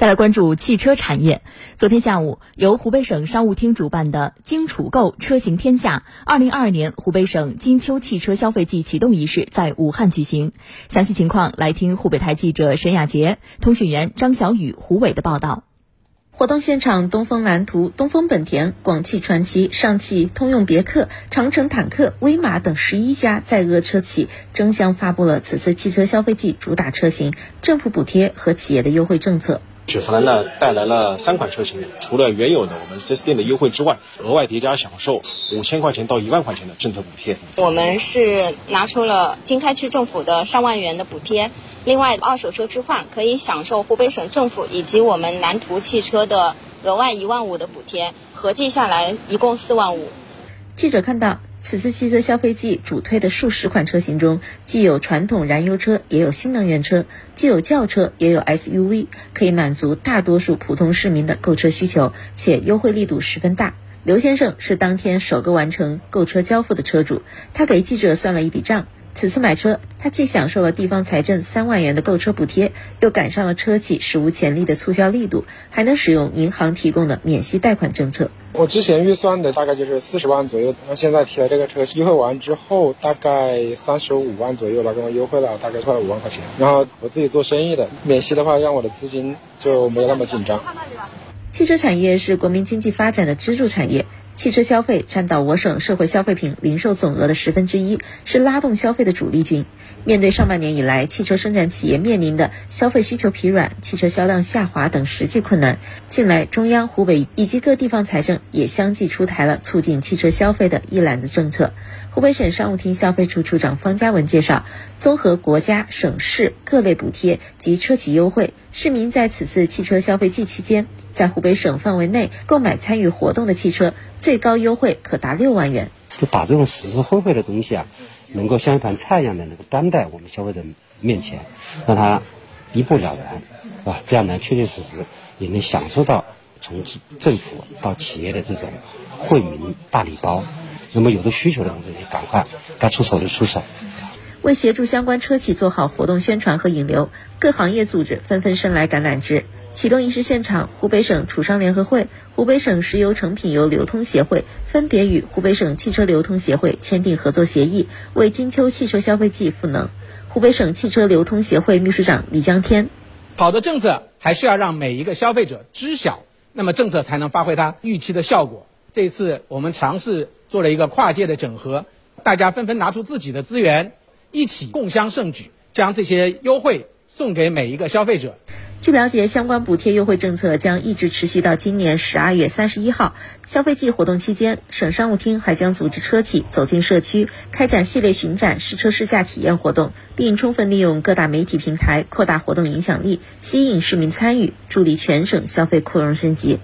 再来关注汽车产业。昨天下午，由湖北省商务厅主办的“京楚购车行天下”二零二二年湖北省金秋汽车消费季启动仪式在武汉举行。详细情况，来听湖北台记者沈雅杰、通讯员张小雨、胡伟的报道。活动现场，东风蓝图、东风本田、广汽传祺、上汽通用别克、长城坦克、威马等十一家在俄车企争相发布了此次汽车消费季主打车型、政府补贴和企业的优惠政策。雪佛兰呢带来了三款车型，除了原有的我们 4S 店的优惠之外，额外叠加享受五千块钱到一万块钱的政策补贴。我们是拿出了经开区政府的上万元的补贴，另外二手车置换可以享受湖北省政府以及我们蓝图汽车的额外一万五的补贴，合计下来一共四万五。记者看到。此次汽车消费季主推的数十款车型中，既有传统燃油车，也有新能源车；既有轿车，也有 SUV，可以满足大多数普通市民的购车需求，且优惠力度十分大。刘先生是当天首个完成购车交付的车主，他给记者算了一笔账。此次买车，他既享受了地方财政三万元的购车补贴，又赶上了车企史无前例的促销力度，还能使用银行提供的免息贷款政策。我之前预算的大概就是四十万左右，那现在提了这个车，优惠完之后大概三十五万左右吧，给我优惠了大概快五万块钱。然后我自己做生意的，免息的话让我的资金就没有那么紧张。汽车产业是国民经济发展的支柱产业。汽车消费占到我省社会消费品零售总额的十分之一，是拉动消费的主力军。面对上半年以来汽车生产企业面临的消费需求疲软、汽车销量下滑等实际困难，近来中央、湖北以及各地方财政也相继出台了促进汽车消费的一揽子政策。湖北省商务厅消费处处长方家文介绍，综合国家、省市各类补贴及车企优惠，市民在此次汽车消费季期间，在湖北省范围内购买参与活动的汽车，最高优惠可达六万元。就把这种实实惠惠的东西啊。能够像一盘菜一样的能够端在我们消费者面前，让他一目了然，是吧？这样呢，确确实实也能享受到从政府到企业的这种惠民大礼包。那么有的需求的同志，也赶快该出手就出手。为协助相关车企做好活动宣传和引流，各行业组织纷纷伸来橄榄枝。启动仪式现场，湖北省楚商联合会、湖北省石油成品油流通协会分别与湖北省汽车流通协会签订合作协议，为金秋汽车消费季赋能。湖北省汽车流通协会秘书长李江天：好的政策还是要让每一个消费者知晓，那么政策才能发挥它预期的效果。这次我们尝试做了一个跨界的整合，大家纷纷拿出自己的资源，一起共襄盛举，将这些优惠送给每一个消费者。据了解，相关补贴优惠政策将一直持续到今年十二月三十一号。消费季活动期间，省商务厅还将组织车企走进社区，开展系列巡展、试车试驾体验活动，并充分利用各大媒体平台，扩大活动影响力，吸引市民参与，助力全省消费扩容升级。